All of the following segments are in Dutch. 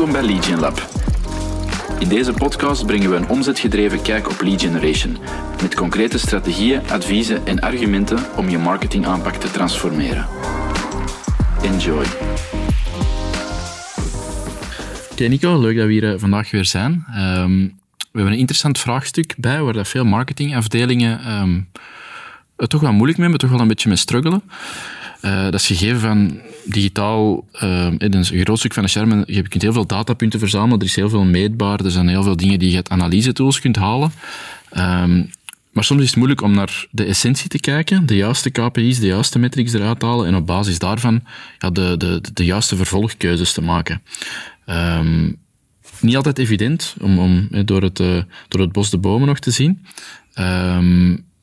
Welkom bij Lead Lab. In deze podcast brengen we een omzetgedreven kijk op lead generation, met concrete strategieën, adviezen en argumenten om je marketingaanpak te transformeren. Enjoy. Oké Nico, leuk dat we hier eh, vandaag weer zijn. Ehm, we hebben een interessant vraagstuk bij, waar dat veel marketingafdelingen um, het toch wel moeilijk mee hebben, toch wel een beetje mee struggelen. Uh, dat is gegeven van digitaal, uh, een groot stuk van de schermen, je kunt heel veel datapunten verzamelen, er is heel veel meetbaar, er zijn heel veel dingen die je uit analyse-tools kunt halen. Um, maar soms is het moeilijk om naar de essentie te kijken, de juiste KPI's, de juiste metrics eruit halen en op basis daarvan ja, de, de, de juiste vervolgkeuzes te maken. Um, niet altijd evident om, om door, het, uh, door het bos de bomen nog te zien.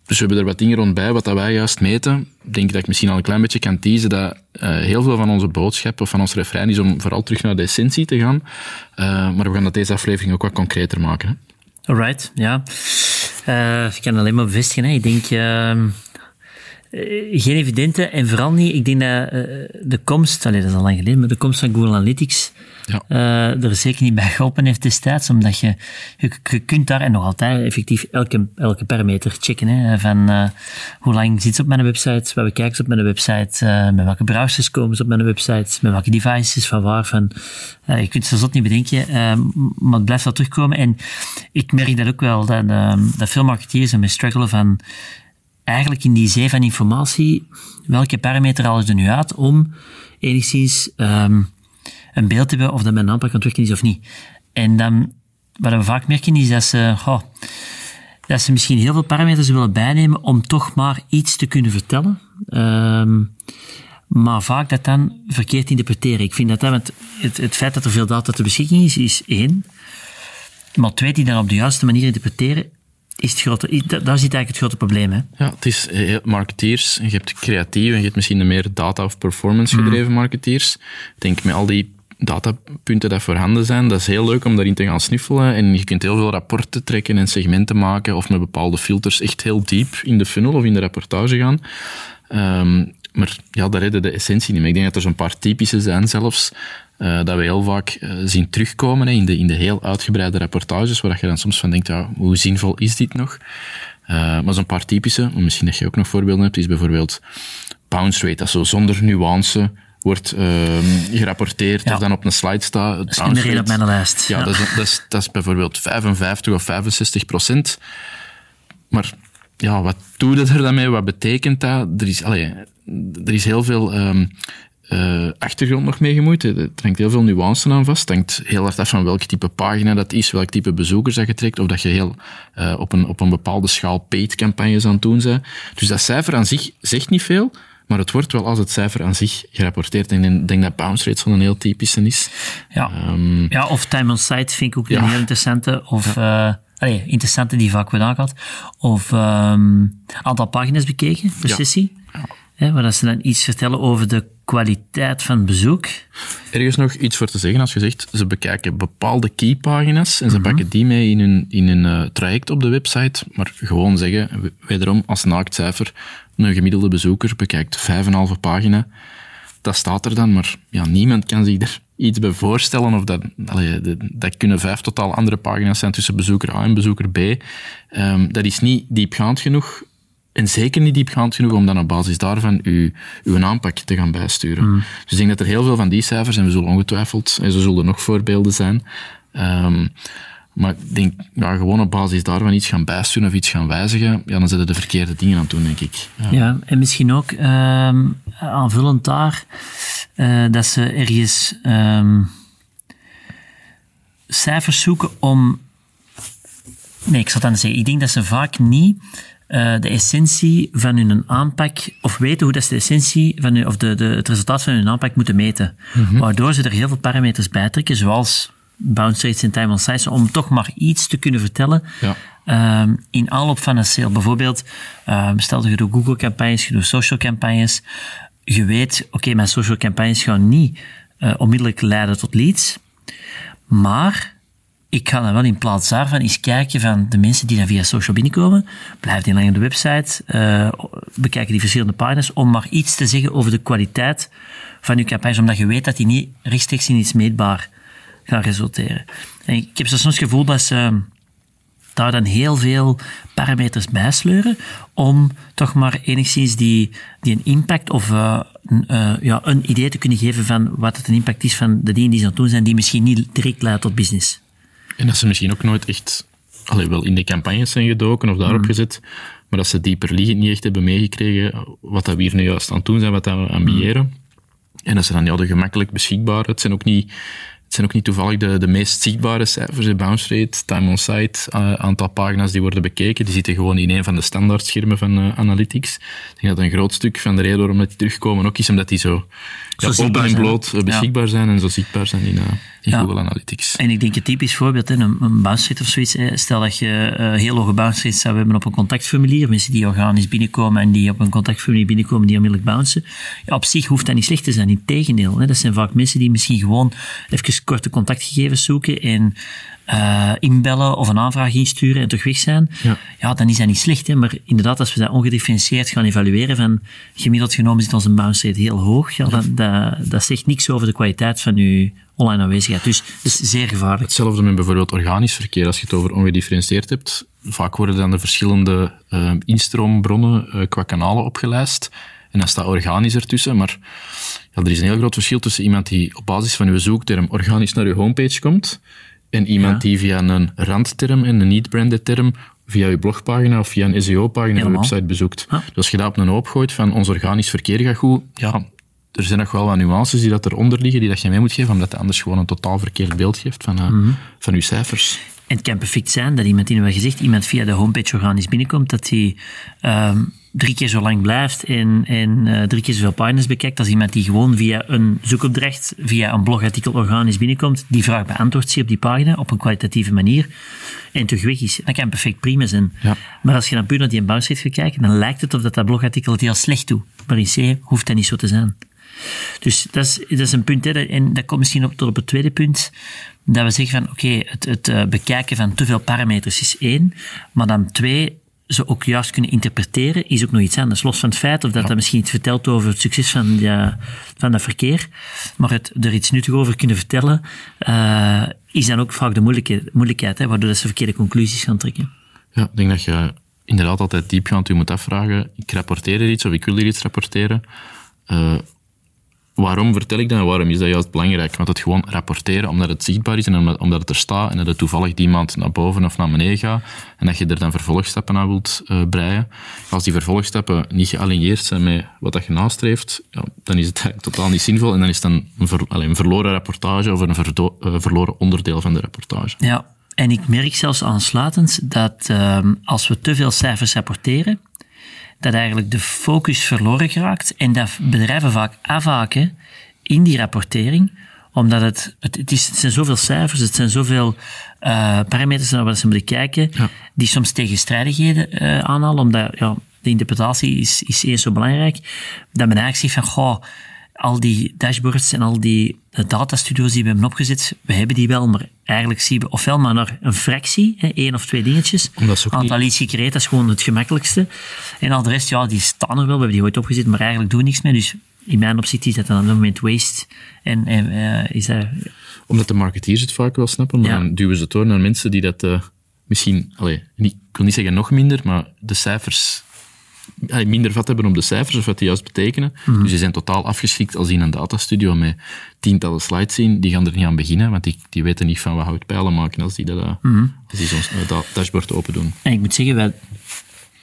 Dus we hebben er wat dingen rond bij, wat dat wij juist meten. Ik denk dat ik misschien al een klein beetje kan teasen dat uh, heel veel van onze boodschap of van ons refrein is om vooral terug naar de essentie te gaan. Uh, maar we gaan dat deze aflevering ook wat concreter maken. Hè. Alright, ja. Uh, ik kan alleen maar bevestigen. Ik denk, ehm, geen evidente en vooral niet, ik denk dat de komst, allee, dat is al lang geleden, maar de komst van Google Analytics ja. Uh, er zeker niet bij geholpen heeft destijds, omdat je, je, kunt daar en nog altijd effectief elke, elke parameter checken. Hè, van hoe lang zit ze op mijn website, welke kijken ze op mijn website, met welke browsers komen ze op mijn website, met welke devices, van waar. Van, je kunt ze zot niet bedenken, maar het blijft wel terugkomen. En ik merk dat ook wel, dat, dat veel marketeers ermee struggelen van eigenlijk in die zee van informatie, welke parameter halen ze er nu uit om enigszins um, een beeld hebben of dat mijn aanpak aan het werken is of niet. En dan, wat we vaak merken is dat ze, oh, dat ze misschien heel veel parameters willen bijnemen om toch maar iets te kunnen vertellen. Um, maar vaak dat dan verkeerd interpreteren. Ik vind dat dan, het, het, het feit dat er veel data ter beschikking is, is één. Maar twee, die dan op de juiste manier interpreteren, is het grote, daar zit eigenlijk het grote probleem. Hè? Ja, het is eh, marketeers. Je hebt creatieve en je hebt misschien de meer data- of performance gedreven mm. marketeers. Ik denk met al die datapunten die voorhanden zijn, dat is heel leuk om daarin te gaan snuffelen. En je kunt heel veel rapporten trekken en segmenten maken of met bepaalde filters echt heel diep in de funnel of in de rapportage gaan. Um, maar ja, daar redden de essentie niet mee. Ik denk dat er zo'n paar typische zijn zelfs, uh, dat we heel vaak uh, zien terugkomen hè, in, de, in de heel uitgebreide rapportages, waar je dan soms van denkt, ja, hoe zinvol is dit nog? Uh, maar zo'n paar typische, misschien dat je ook nog voorbeelden hebt, is bijvoorbeeld bounce rate, dat zo zonder nuance wordt uh, gerapporteerd ja. of dan op een slide staat. Dat is meer op mijn lijst. Ja, ja. Dat, is, dat, is, dat, is, bijvoorbeeld 55 of 65 procent. Maar ja, wat doe je er dan mee? Wat betekent dat? Er is, allee, er is heel veel um, uh, achtergrond nog mee gemoeid. Er hangt heel veel nuance aan vast. Het hangt heel hard af van welk type pagina dat is, welk type bezoekers dat je trekt, of dat je heel uh, op, een, op een bepaalde schaal paid campagnes aan het doen bent. Dus dat cijfer aan zich zegt niet veel, maar het wordt wel als het cijfer aan zich gerapporteerd. En ik denk dat bounce rate zo'n heel typische is. Ja, um, ja of time on site vind ik ook een heel interessante. Of, ja. uh, allee, interessante die vaak wordt aangehad. Of um, aantal pagina's bekeken per ja. sessie. Hè, waar ze dan iets vertellen over de kwaliteit van bezoek. Ergens nog iets voor te zeggen als je zegt, ze bekijken bepaalde keypagina's en ze mm -hmm. pakken die mee in hun, in hun uh, traject op de website, maar gewoon zeggen, wederom als naaktcijfer, een gemiddelde bezoeker bekijkt 5,5 pagina. Dat staat er dan, maar ja, niemand kan zich er iets bij voorstellen. Of dat, allee, dat kunnen vijf totaal andere pagina's zijn tussen bezoeker A en bezoeker B. Um, dat is niet diepgaand genoeg. En zeker niet diepgaand genoeg om dan op basis daarvan uw, uw aanpak te gaan bijsturen. Mm. Dus ik denk dat er heel veel van die cijfers, en we zullen ongetwijfeld, en zo zullen er nog voorbeelden zijn, um, maar ik denk, ja, gewoon op basis daarvan iets gaan bijsturen of iets gaan wijzigen, ja, dan zitten de verkeerde dingen aan het doen, denk ik. Ja, ja en misschien ook um, aanvullend daar, uh, dat ze ergens um, cijfers zoeken om... Nee, ik zou dan zeggen, ik denk dat ze vaak niet uh, de essentie van hun aanpak, of weten hoe dat ze de essentie van hun, of de, de, het resultaat van hun aanpak moeten meten. Mm -hmm. Waardoor ze er heel veel parameters bij trekken, zoals bounce rates en time on size, om toch maar iets te kunnen vertellen ja. um, in aanloop van een sale. Bijvoorbeeld, um, stel je doet Google-campagnes, je doet social-campagnes, je weet, oké, okay, mijn social-campagnes gaan niet uh, onmiddellijk leiden tot leads, maar ik ga dan wel in plaats daarvan eens kijken van de mensen die dan via social binnenkomen, blijven die lang op de website, uh, bekijken die verschillende pagina's, om maar iets te zeggen over de kwaliteit van je campagnes, omdat je weet dat die niet rechtstreeks in iets meetbaar gaan resulteren. En ik heb zo soms het gevoel dat ze daar dan heel veel parameters bij sleuren om toch maar enigszins die, die een impact of uh, uh, ja, een idee te kunnen geven van wat het een impact is van de dingen die ze aan het doen zijn, die misschien niet direct leidt tot business. En dat ze misschien ook nooit echt allee, wel in de campagnes zijn gedoken of daarop mm. gezet, maar dat ze dieper liggend niet echt hebben meegekregen wat dat we hier nu juist aan het doen zijn, wat dat we ambiëren. Mm. En dat ze dan ja, de gemakkelijk beschikbaar. Het zijn ook niet het zijn ook niet toevallig de, de meest zichtbare cijfers, de bounce rate, time on site, uh, aantal pagina's die worden bekeken. Die zitten gewoon in een van de standaardschermen van uh, Analytics. Ik denk dat een groot stuk van de reden waarom dat die terugkomen ook is omdat die zo, zo ja, open en bloot eh, beschikbaar zijn en zo zichtbaar zijn in, in Google Analytics. En ik denk een typisch voorbeeld, een, een bounce rate of zoiets. Stel dat je heel hoge bounce rates zou hebben op een contactformulier, mensen die organisch binnenkomen en die op een contactformulier binnenkomen, die onmiddellijk bouncen. Ja, op zich hoeft dat niet slecht te zijn, integendeel. Hè. Dat zijn vaak mensen die misschien gewoon even korte contactgegevens zoeken en uh, inbellen of een aanvraag insturen en toch weg zijn, ja. ja, dan is dat niet slecht. Hè? Maar inderdaad, als we dat ongedifferentieerd gaan evalueren, van gemiddeld genomen zit onze bounce rate heel hoog, ja, dat, dat zegt niks over de kwaliteit van uw online aanwezigheid. Dus dat is zeer gevaarlijk. Hetzelfde met bijvoorbeeld organisch verkeer. Als je het over ongedifferentieerd hebt, vaak worden dan de verschillende uh, instroombronnen uh, qua kanalen opgelijst. En dan staat organisch ertussen, maar ja, er is een heel groot verschil tussen iemand die op basis van uw zoekterm organisch naar uw homepage komt en iemand die via een randterm en een niet-branded term via uw blogpagina of via een SEO-pagina een website bezoekt. Dus als je dat op een hoop gooit van ons organisch verkeer gaat goed, ja, er zijn nog wel wat nuances die dat eronder liggen, die dat je mee moet geven, omdat het anders gewoon een totaal verkeerd beeld geeft van, uh, mm van uw cijfers. En het kan perfect zijn dat iemand, in wat gezegd, iemand via de homepage organisch binnenkomt, dat hij um, drie keer zo lang blijft en, en uh, drie keer zoveel pagina's bekijkt als iemand die gewoon via een zoekopdracht, via een blogartikel organisch binnenkomt, die vraag beantwoordt zich op die pagina op een kwalitatieve manier en terug weg is. Dat kan perfect prima zijn. Ja. Maar als je dan puur naar die bounce gaat kijken, dan lijkt het of dat, dat blogartikel het heel slecht doet. Maar in C hoeft dat niet zo te zijn. Dus dat is, dat is een punt. Hè, en dat komt misschien op, tot op het tweede punt. Dat we zeggen van, oké, het, het uh, bekijken van te veel parameters is één. Maar dan twee, ze ook juist kunnen interpreteren, is ook nog iets anders. Los van het feit of dat dat misschien iets vertelt over het succes van, ja, van dat verkeer, maar het er iets nuttig over kunnen vertellen, uh, is dan ook vaak de moeilijke, moeilijkheid, hè, waardoor dat ze verkeerde conclusies gaan trekken. Ja, ik denk dat je inderdaad altijd diepgaand u moet afvragen, ik rapporteer er iets of ik wil er iets rapporteren. Uh, Waarom vertel ik dat en waarom is dat juist belangrijk? Want het gewoon rapporteren omdat het zichtbaar is en omdat het er staat en dat het toevallig die maand naar boven of naar beneden gaat en dat je er dan vervolgstappen aan wilt uh, breien. Als die vervolgstappen niet gealigneerd zijn met wat dat je nastreeft, dan is het totaal niet zinvol en dan is het dan een, ver, een verloren rapportage of een uh, verloren onderdeel van de rapportage. Ja, en ik merk zelfs aansluitend dat uh, als we te veel cijfers rapporteren, dat eigenlijk de focus verloren geraakt en dat bedrijven vaak afhaken in die rapportering, omdat het, het, het, is, het zijn zoveel cijfers, het zijn zoveel uh, parameters naar wat ze moeten kijken, die soms tegenstrijdigheden uh, aanhalen, omdat ja, de interpretatie is, is eerst zo belangrijk, dat men eigenlijk zegt van, goh, al die dashboards en al die datastudio's die we hebben opgezet, we hebben die wel, maar eigenlijk zien we ofwel maar naar een fractie, hè, één of twee dingetjes. Aantal leads gecreëerd, dat is gewoon het gemakkelijkste. En al de rest, ja, die staan er wel, we hebben die ooit opgezet, maar eigenlijk doen niks meer. Dus in mijn opzicht is dat dan op dat moment waste. En, en uh, is dat... Omdat de marketeers het vaak wel snappen, maar dan duwen ze het door naar mensen die dat uh, misschien, niet, ik wil niet zeggen nog minder, maar de cijfers minder vat hebben op de cijfers of wat die juist betekenen. Mhm. Dus die zijn totaal afgeschikt als in een datastudio met tientallen slides zien. Die gaan er niet aan beginnen, want die, die weten niet van wat houtpijlen maken als die dat, mm als die zo'n uh, dashboard open doen. En ik moet zeggen, wij,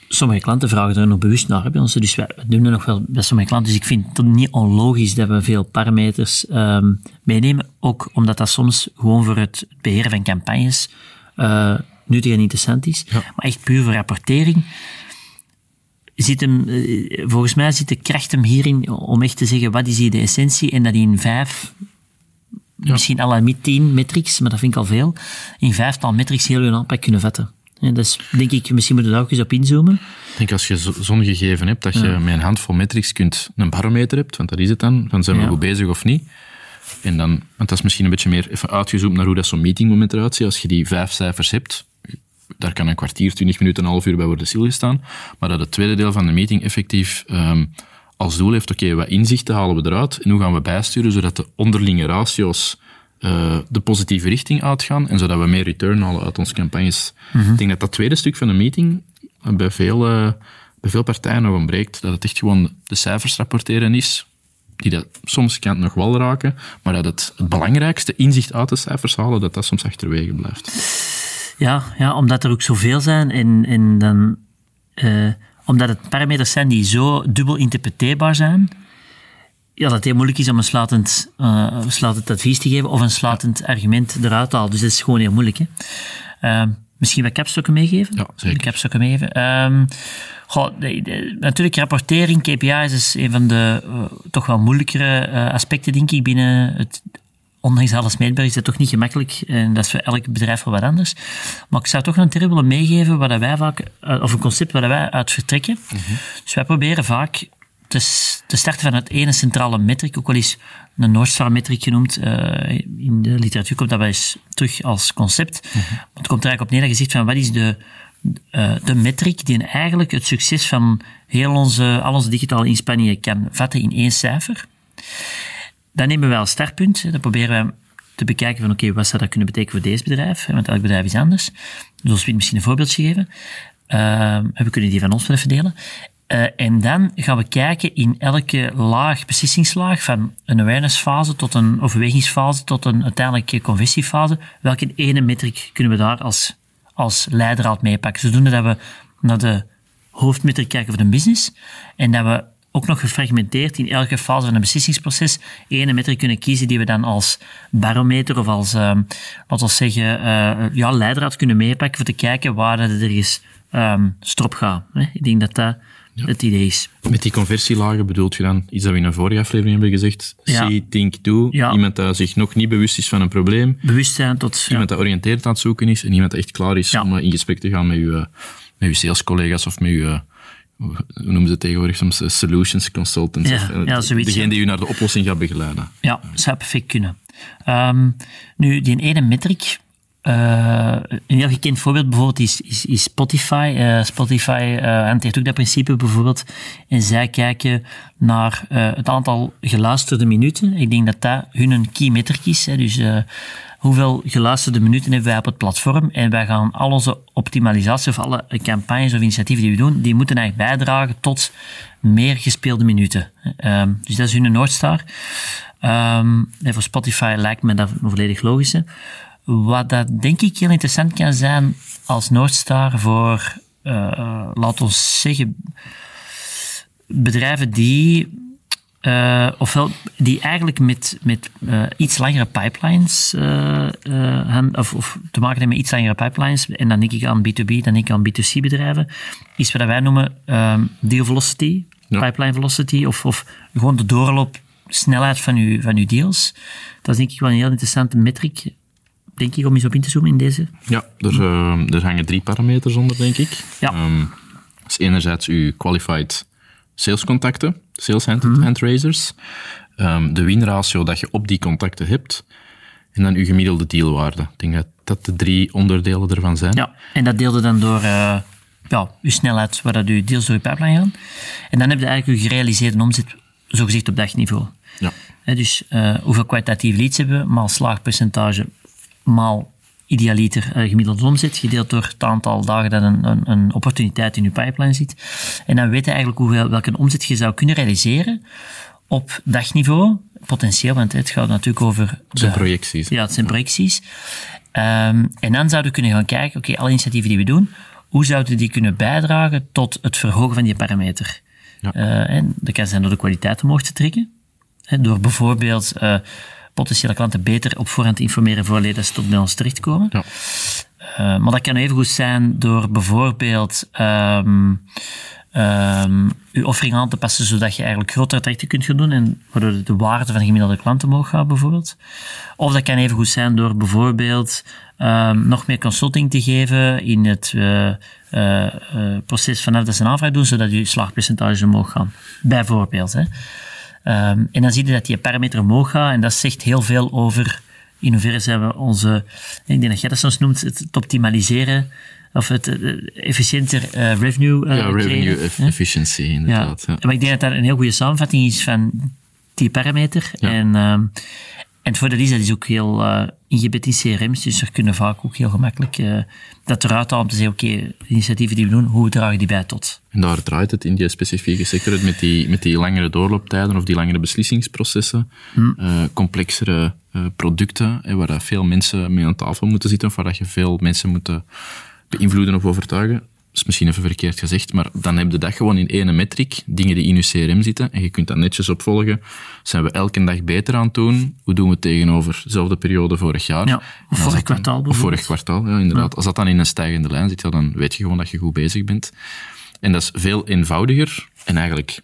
sommige klanten vragen er nog bewust naar bij ons. Dus wij, doen er nog wel bij sommige klanten. Dus ik vind het niet onlogisch dat we veel parameters um, meenemen. Ook omdat dat soms gewoon voor het beheren van campagnes uh, nuttig en interessant is. Maar echt puur voor rapportering zit hem, eh, volgens mij zit de kracht hem hierin om echt te zeggen wat is hier de essentie en dat in vijf, ja. misschien al met tien metrics, maar dat vind ik al veel, in vijftal metrics heel je aanpak kunnen vetten. En dus denk ik, misschien moeten we daar ook eens op inzoomen. Ik denk als je zo'n gegeven hebt, dat je met een handvol metrics kunt een barometer hebt, want dat is het dan, van zijn we goed bezig of niet. En dan, want dat is misschien een beetje meer even uitgezoomd naar hoe dat zo'n meetingmoment eruit ziet. Als je die vijf cijfers hebt, daar kan een kwartier, twintig minuten, een half uur bij worden stilgestaan. Maar dat het tweede deel van de meeting effectief um, als doel heeft, oké, okay, wat inzichten halen we eruit en hoe gaan we bijsturen, zodat de onderlinge ratio's eh, de positieve richting uitgaan en zodat we meer return halen uit onze campagnes. Ik denk dat dat tweede stuk van de meeting bij veel, eh, bij veel partijen nog ontbreekt. Dat het echt gewoon de cijfers rapporteren is, die dat soms kan het nog wel raken, maar dat het, het belangrijkste inzicht uit de cijfers halen, dat dat soms achterwege blijft. Ja, ja omdat er ook zoveel zijn en, en dan, eh, omdat het parameters zijn die zo dubbel interpreteerbaar zijn, ja, dat het heel moeilijk is om een sluitend, uh, een sluitend advies te geven of een sluitend argument eruit te halen. Dus dat is gewoon heel moeilijk. Hè. Uh, misschien wat capstokken meegeven? Ja, zeker. Capstokken meegeven. Um, goh, de, de, natuurlijk, rapportering, KPI's is een van de uh, toch wel moeilijkere uh, aspecten, denk ik, binnen het ondanks alles meetbaar is dat toch niet gemakkelijk. En dat is voor elk bedrijf wel wat anders. Maar ik zou toch een tip willen meegeven waar wij vaak, of een concept waar wij uit vertrekken. Dus wij proberen vaak te, te, starten van het ene centrale metric, ook wel eens een Noordstar metric genoemd. Uh, in de literatuur komt dat wel eens terug als concept. Mm. Het komt er eigenlijk op neer dat je zegt van wat is de, uh, de metric die eigenlijk het succes van heel onze, al onze digitale inspanningen kan vatten in één cijfer. Dan nemen we als startpunt. Dan proberen we te bekijken van oké, wat zou dat kunnen betekenen voor deze bedrijf? Want elk bedrijf is anders. Dus we misschien een voorbeeldje geven. Uh, we kunnen die van ons willen verdelen. Uh, en dan gaan we kijken in elke laag, beslissingslaag, van een awareness-fase tot een overwegingsfase tot een uiteindelijke conversiefase, welke ene metric kunnen we daar als, als leidraad meepakken. Zodoende dat we naar de hoofdmetric kijken voor de business en dat we ook nog gefragmenteerd in elke fase van een beslissingsproces ene metric kunnen kiezen die we dan als barometer of als, uh, laten we zeggen, uh, ja, leidraad kunnen meepakken voor te kijken waar dat er eens um, strop gaat. Hè? Ik denk dat dat ja. het idee is. Met die conversielagen bedoelt je dan iets dat we in een vorige aflevering hebben gezegd? Ja. See, think, do. Ja. Iemand dat zich nog niet bewust is van een probleem. Bewustzijn tot... Iemand dat oriënteerd aan het zoeken is en iemand dat echt klaar is om in gesprek te gaan met uw, met uw salescollega's of met uw hoe noemen ze tegenwoordig soms, solutions consultants. Ja, of, ja, zoiets, degene die u naar de oplossing gaat begeleiden. Ja, dat zou perfect kunnen. Um, nu, die ene metric, uh, een heel gekend voorbeeld bijvoorbeeld is, is, is Spotify. Uh, Spotify uh, hanteert ook dat principe bijvoorbeeld. En zij kijken naar het aantal geluisterde minuten. Ik denk dat dat hun een key metric is. Hè. Dus hoeveel geluisterde minuten hebben wij op het platform. En wij gaan al onze optimalisatie of alle campagnes of initiatieven die we doen, die moeten eigenlijk bijdragen tot meer gespeelde minuten. Um, dus dat is hun Noordstar. Um, en voor Spotify lijkt me dat volledig logisch. Hè. Wat dat denk ik heel interessant kan zijn als Noordstar voor, uh, laat ons zeggen, bedrijven die uh, ofwel die eigenlijk met, met uh, iets langere pipelines uh, hebben, of, of, te maken hebben met iets langere pipelines, en dan denk ik aan B2B, dan denk ik aan B2C bedrijven, is wat wij noemen um, deal velocity, ja. pipeline velocity, of, of gewoon de doorloopsnelheid van uw, van uw deals. Dat is denk ik wel een heel interessante metric, denk ik, om eens op in te zoomen in deze. Ja, er, er hangen drie parameters onder, denk ik. Ja. Um, dat is enerzijds uw qualified salescontacten, sales hand, mm. hand raisers, um, de winratio dat je op die contacten hebt, en dan je gemiddelde dealwaarde. Ik denk dat dat de drie onderdelen ervan zijn. Ja, en dat deelde dan door uh, ja, uw snelheid, waar dat je deals door je pipeline gaan. En dan heb je eigenlijk je gerealiseerde omzet, zogezegd op dagniveau. Ja. He, dus uh, hoeveel kwalitatieve leads hebben we, maal slaagpercentage, maal idealiter uh, gemiddelde omzet, gedeeld door het aantal dagen dat een, een, een, opportuniteit in je pipeline zit. En dan weet je eigenlijk hoeveel, welke omzet je zou kunnen realiseren op dagniveau, potentieel, want het gaat natuurlijk over... Het zijn projecties. Ja, het zijn projecties. Um, en dan zouden we kunnen gaan kijken, oké, okay, alle initiatieven die we doen, hoe zouden die kunnen bijdragen tot het verhogen van die parameter? Ja. Uh, en dat kan zijn door de kwaliteit omhoog te trekken, door bijvoorbeeld... Uh, potentiële klanten beter op voorhand te informeren voordat ze tot bij ons terechtkomen. Ja. Uh, maar dat kan even goed zijn door bijvoorbeeld um, um, uw offering aan te passen zodat je eigenlijk grotere trajecten kunt gaan doen en waardoor de waarde van de gemiddelde klant omhoog gaat bijvoorbeeld. Of dat kan even goed zijn door bijvoorbeeld um, nog meer consulting te geven in het uh, uh, uh, proces vanaf dat ze een aanvraag doen, zodat je slaagpercentages omhoog gaan. Bijvoorbeeld. Hè. Um, en dan zie je dat die parameter omhoog gaat en dat zegt heel veel over in hoeverre zijn we onze, ik denk dat jij dat soms noemt, het, optimaliseren of het uh, efficiënter uh, revenue uh, Ja, revenue creëren, efficiency inderdaad. Ja. ja. Maar ik denk dat dat een heel goede samenvatting is van die parameter. Ja. En, um, En voor is, dat is ook heel uh, ingebed in CRM's, dus er kunnen vaak ook heel gemakkelijk uh, dat eruit halen om te zeggen, oké, okay, initiatieven die we doen, hoe dragen die bij tot? En daar draait het in die specifieke sector met die, met die langere doorlooptijden of die langere beslissingsprocessen, hmm. uh, complexere producten, waar veel mensen mee aan tafel moeten zitten, of waar je veel mensen moet beïnvloeden of overtuigen is misschien even verkeerd gezegd, maar dan heb je dat gewoon in één metric, dingen die in je CRM zitten, en je kunt dat netjes opvolgen. Zijn we elke dag beter aan het doen? Hoe doen we het tegenover dezelfde periode vorig jaar? Ja, of vorig kwartaal Of vorig kwartaal, ja, inderdaad. Als dat dan in een stijgende lijn zit, dan weet je gewoon dat je goed bezig bent. En dat is veel eenvoudiger en eigenlijk,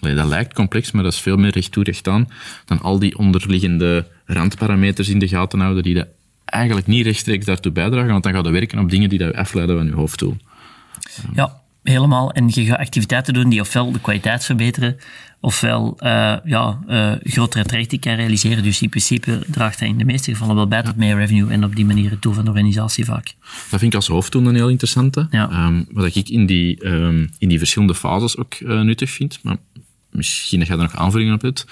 dat lijkt complex, maar dat is veel meer recht toe, recht aan, dan al die onderliggende randparameters in de gaten houden die dat eigenlijk niet rechtstreeks daartoe bijdragen, want dan gaat je werken op dingen die dat afleiden van je hoofddoel. Ja, helemaal. En je gaat activiteiten doen die ofwel de kwaliteit verbeteren, ofwel uh, ja, uh, grotere trajecten kan realiseren. Dus in principe draagt hij in de meeste gevallen wel bij tot meer revenue en op die manier het doel van de organisatie vaak. Dat vind ik als hoofddoel een heel interessante. Ja. Um, wat ik in die, um, in die verschillende fases ook uh, nuttig vind, maar misschien dat je daar nog aanvullingen op hebt,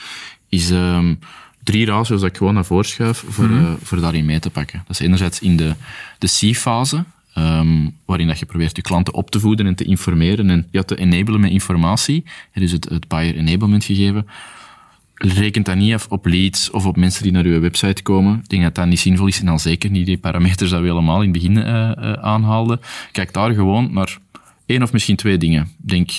is um, drie ratio's dat ik gewoon naar voren schuif voor, mm -hmm. voor daarin mee te pakken. Dat is enerzijds in de, de C-fase, Um, waarin dat je probeert je klanten op te voeden en te informeren en ja, te enablen met informatie. Dus het, het buyer enablement gegeven. Rekent dat niet af op leads of op mensen die naar je website komen. Ik denk dat dat niet zinvol is en dan zeker niet die parameters dat we helemaal in het begin uh, aanhaalden. Kijk daar gewoon naar één of misschien twee dingen. Denk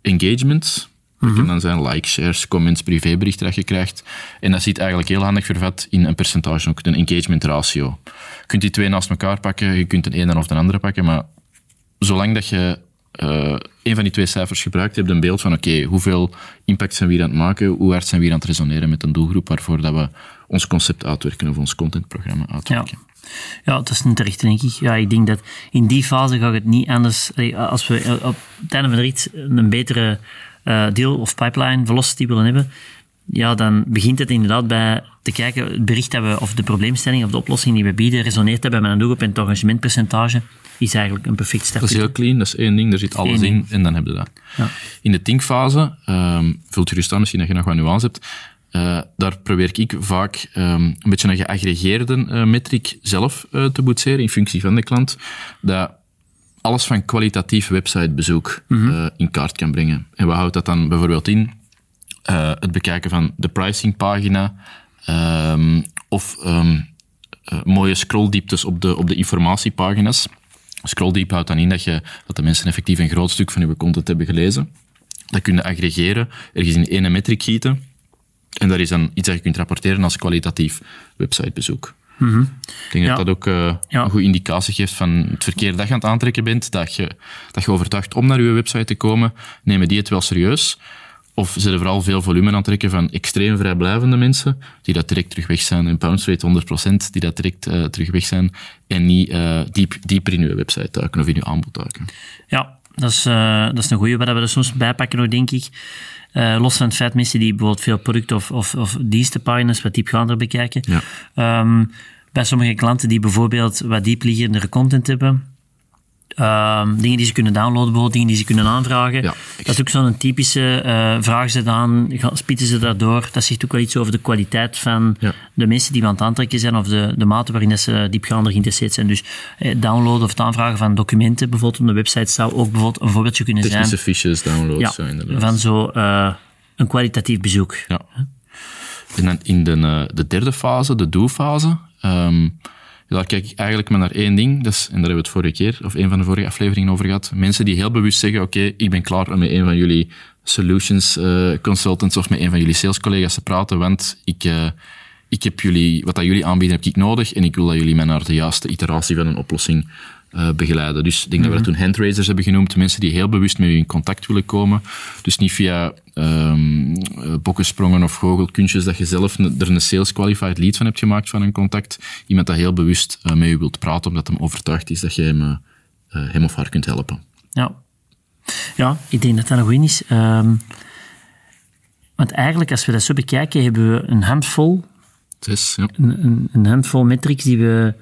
engagement, dat kan dan zijn likes, shares, comments, privéberichten dat je krijgt. En dat zit eigenlijk heel handig vervat in een percentage, ook een engagement ratio. Je kunt die twee naast elkaar pakken, je kunt een ene of de andere pakken, maar zolang dat je uh, een van die twee cijfers gebruikt, heb je een beeld van oké, hoeveel impact zijn we hier aan het maken, hoe hard zijn we hier aan het resoneren met een doelgroep waarvoor dat we ons concept uitwerken of ons contentprogramma uitwerken. Ja. Ja, dat is een terecht, denk ik. Ja, ik denk dat in die fase gaat het niet anders. Als we op het einde van de rit een betere uh, deal of pipeline velocity willen hebben, ja, dan begint het inderdaad bij te kijken, het bericht dat we, of de probleemstelling of de oplossing die we bieden, resoneert hebben met een doelgroep en het engagementpercentage is eigenlijk een perfect stap. Dat is heel clean, dat is één ding, daar zit alles in en dan heb je dat. Ja. In de thinkfase, um, vult gerust aan misschien dat je nog wat nuance hebt, uh, daar probeer ik vaak um, een beetje een geaggregeerde uh, metric zelf uh, te boetseren in functie van de klant, dat alles van kwalitatief websitebezoek mm -hmm. in kaart kan brengen. En wat houdt dat dan bijvoorbeeld in? Uh, het bekijken van de pricingpagina um, of um, uh, mooie scrolldieptes op de, op de informatiepagina's. Scrolldiep houdt dan in dat, je, dat de mensen effectief een groot stuk van je content hebben gelezen. Dat kun je aggregeren, ergens in één metric gieten. En dat is dan iets dat je kunt rapporteren als kwalitatief websitebezoek. Mm Ik denk dat dat ook uh, een goede indicatie geeft van het verkeer dat je aan het aantrekken bent, dat je, dat je overtuigt om naar je website te komen, nemen die het wel serieus? Of ze er vooral veel volume aan trekken van extreem vrijblijvende mensen, die dat direct terug weg zijn, een bounce rate 100%, die dat direct uh, terug weg zijn, en niet uh, diep, dieper in je website duiken of in je aanbod duiken. Ja, dat is, uh, dat is een goede, waar we er soms bijpakken nog, denk ik. Uh, los van het feit mensen die bijvoorbeeld veel product- of, of, of dienstenpagina's wat diepgaander bekijken. Ja. Um, bij sommige klanten die bijvoorbeeld wat diepliegendere content hebben, Um, dingen die ze kunnen downloaden, bijvoorbeeld dingen die ze kunnen aanvragen. Ja, dat is ook zo'n typische uh, vraag ze dan, spitten ze daardoor. Dat zegt ook wel iets over de kwaliteit van ja. de mensen die we aan het aantrekken zijn of de, de mate waarin ze diepgaander geïnteresseerd zijn. Dus eh, downloaden of het aanvragen van documenten bijvoorbeeld op de website zou ook bijvoorbeeld een voorbeeldje kunnen Technische zijn. Technische fiches, downloads. Ja, inderdaad. van zo uh, een kwalitatief bezoek. Ja. En dan in de, de derde fase, de do-fase, um, daar kijk ik eigenlijk maar naar één ding, dat is, en daar hebben we het vorige keer, of een van de vorige afleveringen over gehad. Mensen die heel bewust zeggen, oké, ik ben klaar om met een van jullie solutions uh, consultants of met een van jullie sales collega's te praten, want ik, uh, ik heb jullie, wat dat jullie aanbieden heb ik nodig en ik wil dat jullie mij naar de juiste iteratie van een oplossing uh, begeleiden. Dus ik denk mm -hmm. dat we dat toen handraisers hebben genoemd, mensen die heel bewust met u in contact willen komen. Dus niet via um, bokkensprongen of goochelkunstjes dat je zelf er een sales qualified lead van hebt gemaakt van een contact. Iemand dat heel bewust uh, met u wilt praten, omdat hem overtuigd is dat je hem, uh, hem of haar kunt helpen. Ja. ja, ik denk dat dat een goeie is. Um, want eigenlijk, als we dat zo bekijken, hebben we een handvol... Zes, ja. een, een, een handvol metrics die we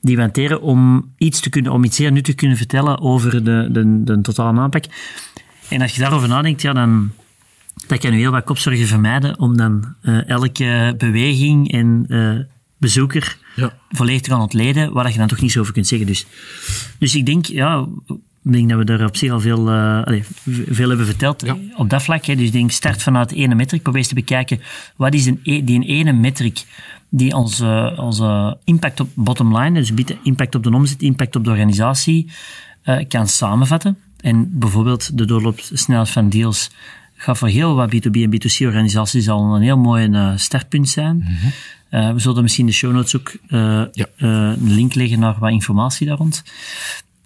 die we hanteren om iets, te kunnen, om iets zeer nuttig te kunnen vertellen over de, de, de totale aanpak. En als je daarover nadenkt, ja, dan dat kan u heel wat kopzorgen vermijden om dan uh, elke beweging en uh, bezoeker ja. volledig te gaan ontleden, waar je dan toch niet zo over kunt zeggen. Dus, dus ik denk, ja, ik denk dat we daar op zich al veel, uh, allez, veel hebben verteld op dat vlak. Hè. Dus ik denk, start vanuit ene metric. Probeer eens te bekijken, wat is een, die ene metric die onze, onze impact op bottom line, dus impact op de omzet, impact op de organisatie, uh, kan samenvatten. En bijvoorbeeld de doorloopsnelheid van deals gaat voor heel wat B2B en B2C-organisaties al een heel mooi uh, startpunt zijn. Mm -hmm. we zullen misschien in de show notes ook ja. een link leggen naar wat informatie daar rond.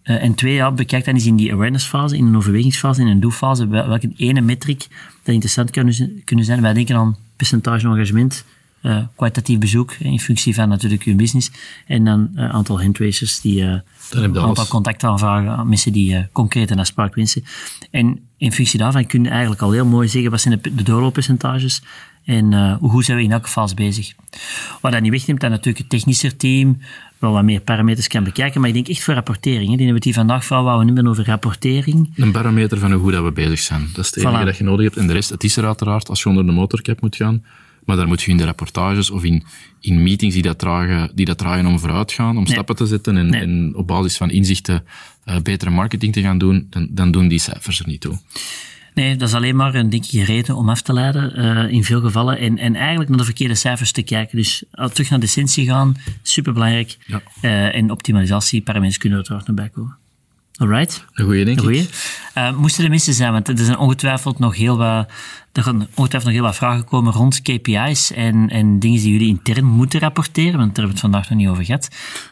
Uh, en twee, ja, bekijk dan eens in die awareness-fase, in een overwegingsfase, in een do-fase, welke ene metric dat interessant kan kunnen zijn. Wij denken aan percentage engagement, uh, kwalitatief bezoek, in functie van natuurlijk uw business, en dan uh, aantal handtracers die een aantal contacten aanvragen aan mensen die concreet een afspraak wensen. En in functie daarvan kun je eigenlijk al heel mooi zeggen wat zijn de, de doorlooppercentages en hoe zijn we in elke fase bezig. Wat dat niet wegneemt, dat natuurlijk het technischer team, wel wat meer parameters kan bekijken. Maar ik denk echt voor rapportering. Hè. Die hebben we die vandaag vooral waar we nu hebben over rapportering. Een parameter van hoe goed dat we bezig zijn. Dat is het enige dat je nodig hebt. En de rest, het is er uiteraard als je onder de motorcap moet gaan. Maar daar moet je in de rapportages of in, in meetings die dat, dragen, die dat draaien om vooruit gaan, om stappen te zetten en, en, op basis van inzichten uh, betere marketing te gaan doen, dan, dan doen die cijfers er niet toe. Nee, dat is alleen maar een dikke reden om af te leiden uh, in veel gevallen. En, en eigenlijk naar de verkeerde cijfers te kijken. Dus terug naar de essentie gaan, superbelangrijk. Ja. Uh, en optimalisatie, parameters kunnen er trouwens nog bij komen. Alright. Een goeie, denk ik. Uh, moesten er missen zijn, want er zijn ongetwijfeld nog heel wat, er gaan ongetwijfeld nog heel wat vragen komen rond KPI's en, en dingen die jullie intern moeten rapporteren, want daar hebben we het vandaag nog niet over gehad.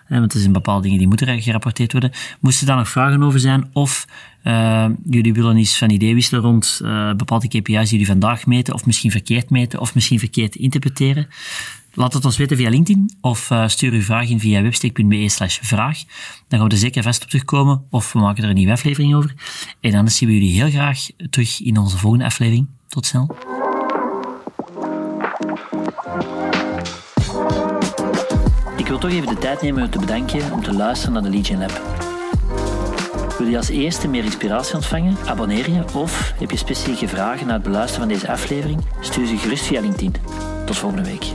Uh, want er zijn bepaalde dingen die moeten gerapporteerd worden. Moesten daar nog vragen over zijn of uh, jullie willen eens van idee wisselen rond bepaalde KPI's die jullie vandaag meten, of misschien verkeerd meten, of misschien verkeerd interpreteren? Laat het ons weten via LinkedIn of uh, stuur uw vraag in via websteek.be slash vraag. Dan gaan we er zeker vast op terugkomen of we maken er een nieuwe aflevering over. En anders zien we jullie heel graag terug in onze volgende aflevering. Tot snel. Ik wil toch even de tijd nemen om te bedanken om te luisteren naar de Legion Lab. Wil je als eerste meer inspiratie ontvangen? Abonneer je of heb je specifieke vragen na het beluisteren van deze aflevering? Stuur ze gerust via LinkedIn. Tot volgende week.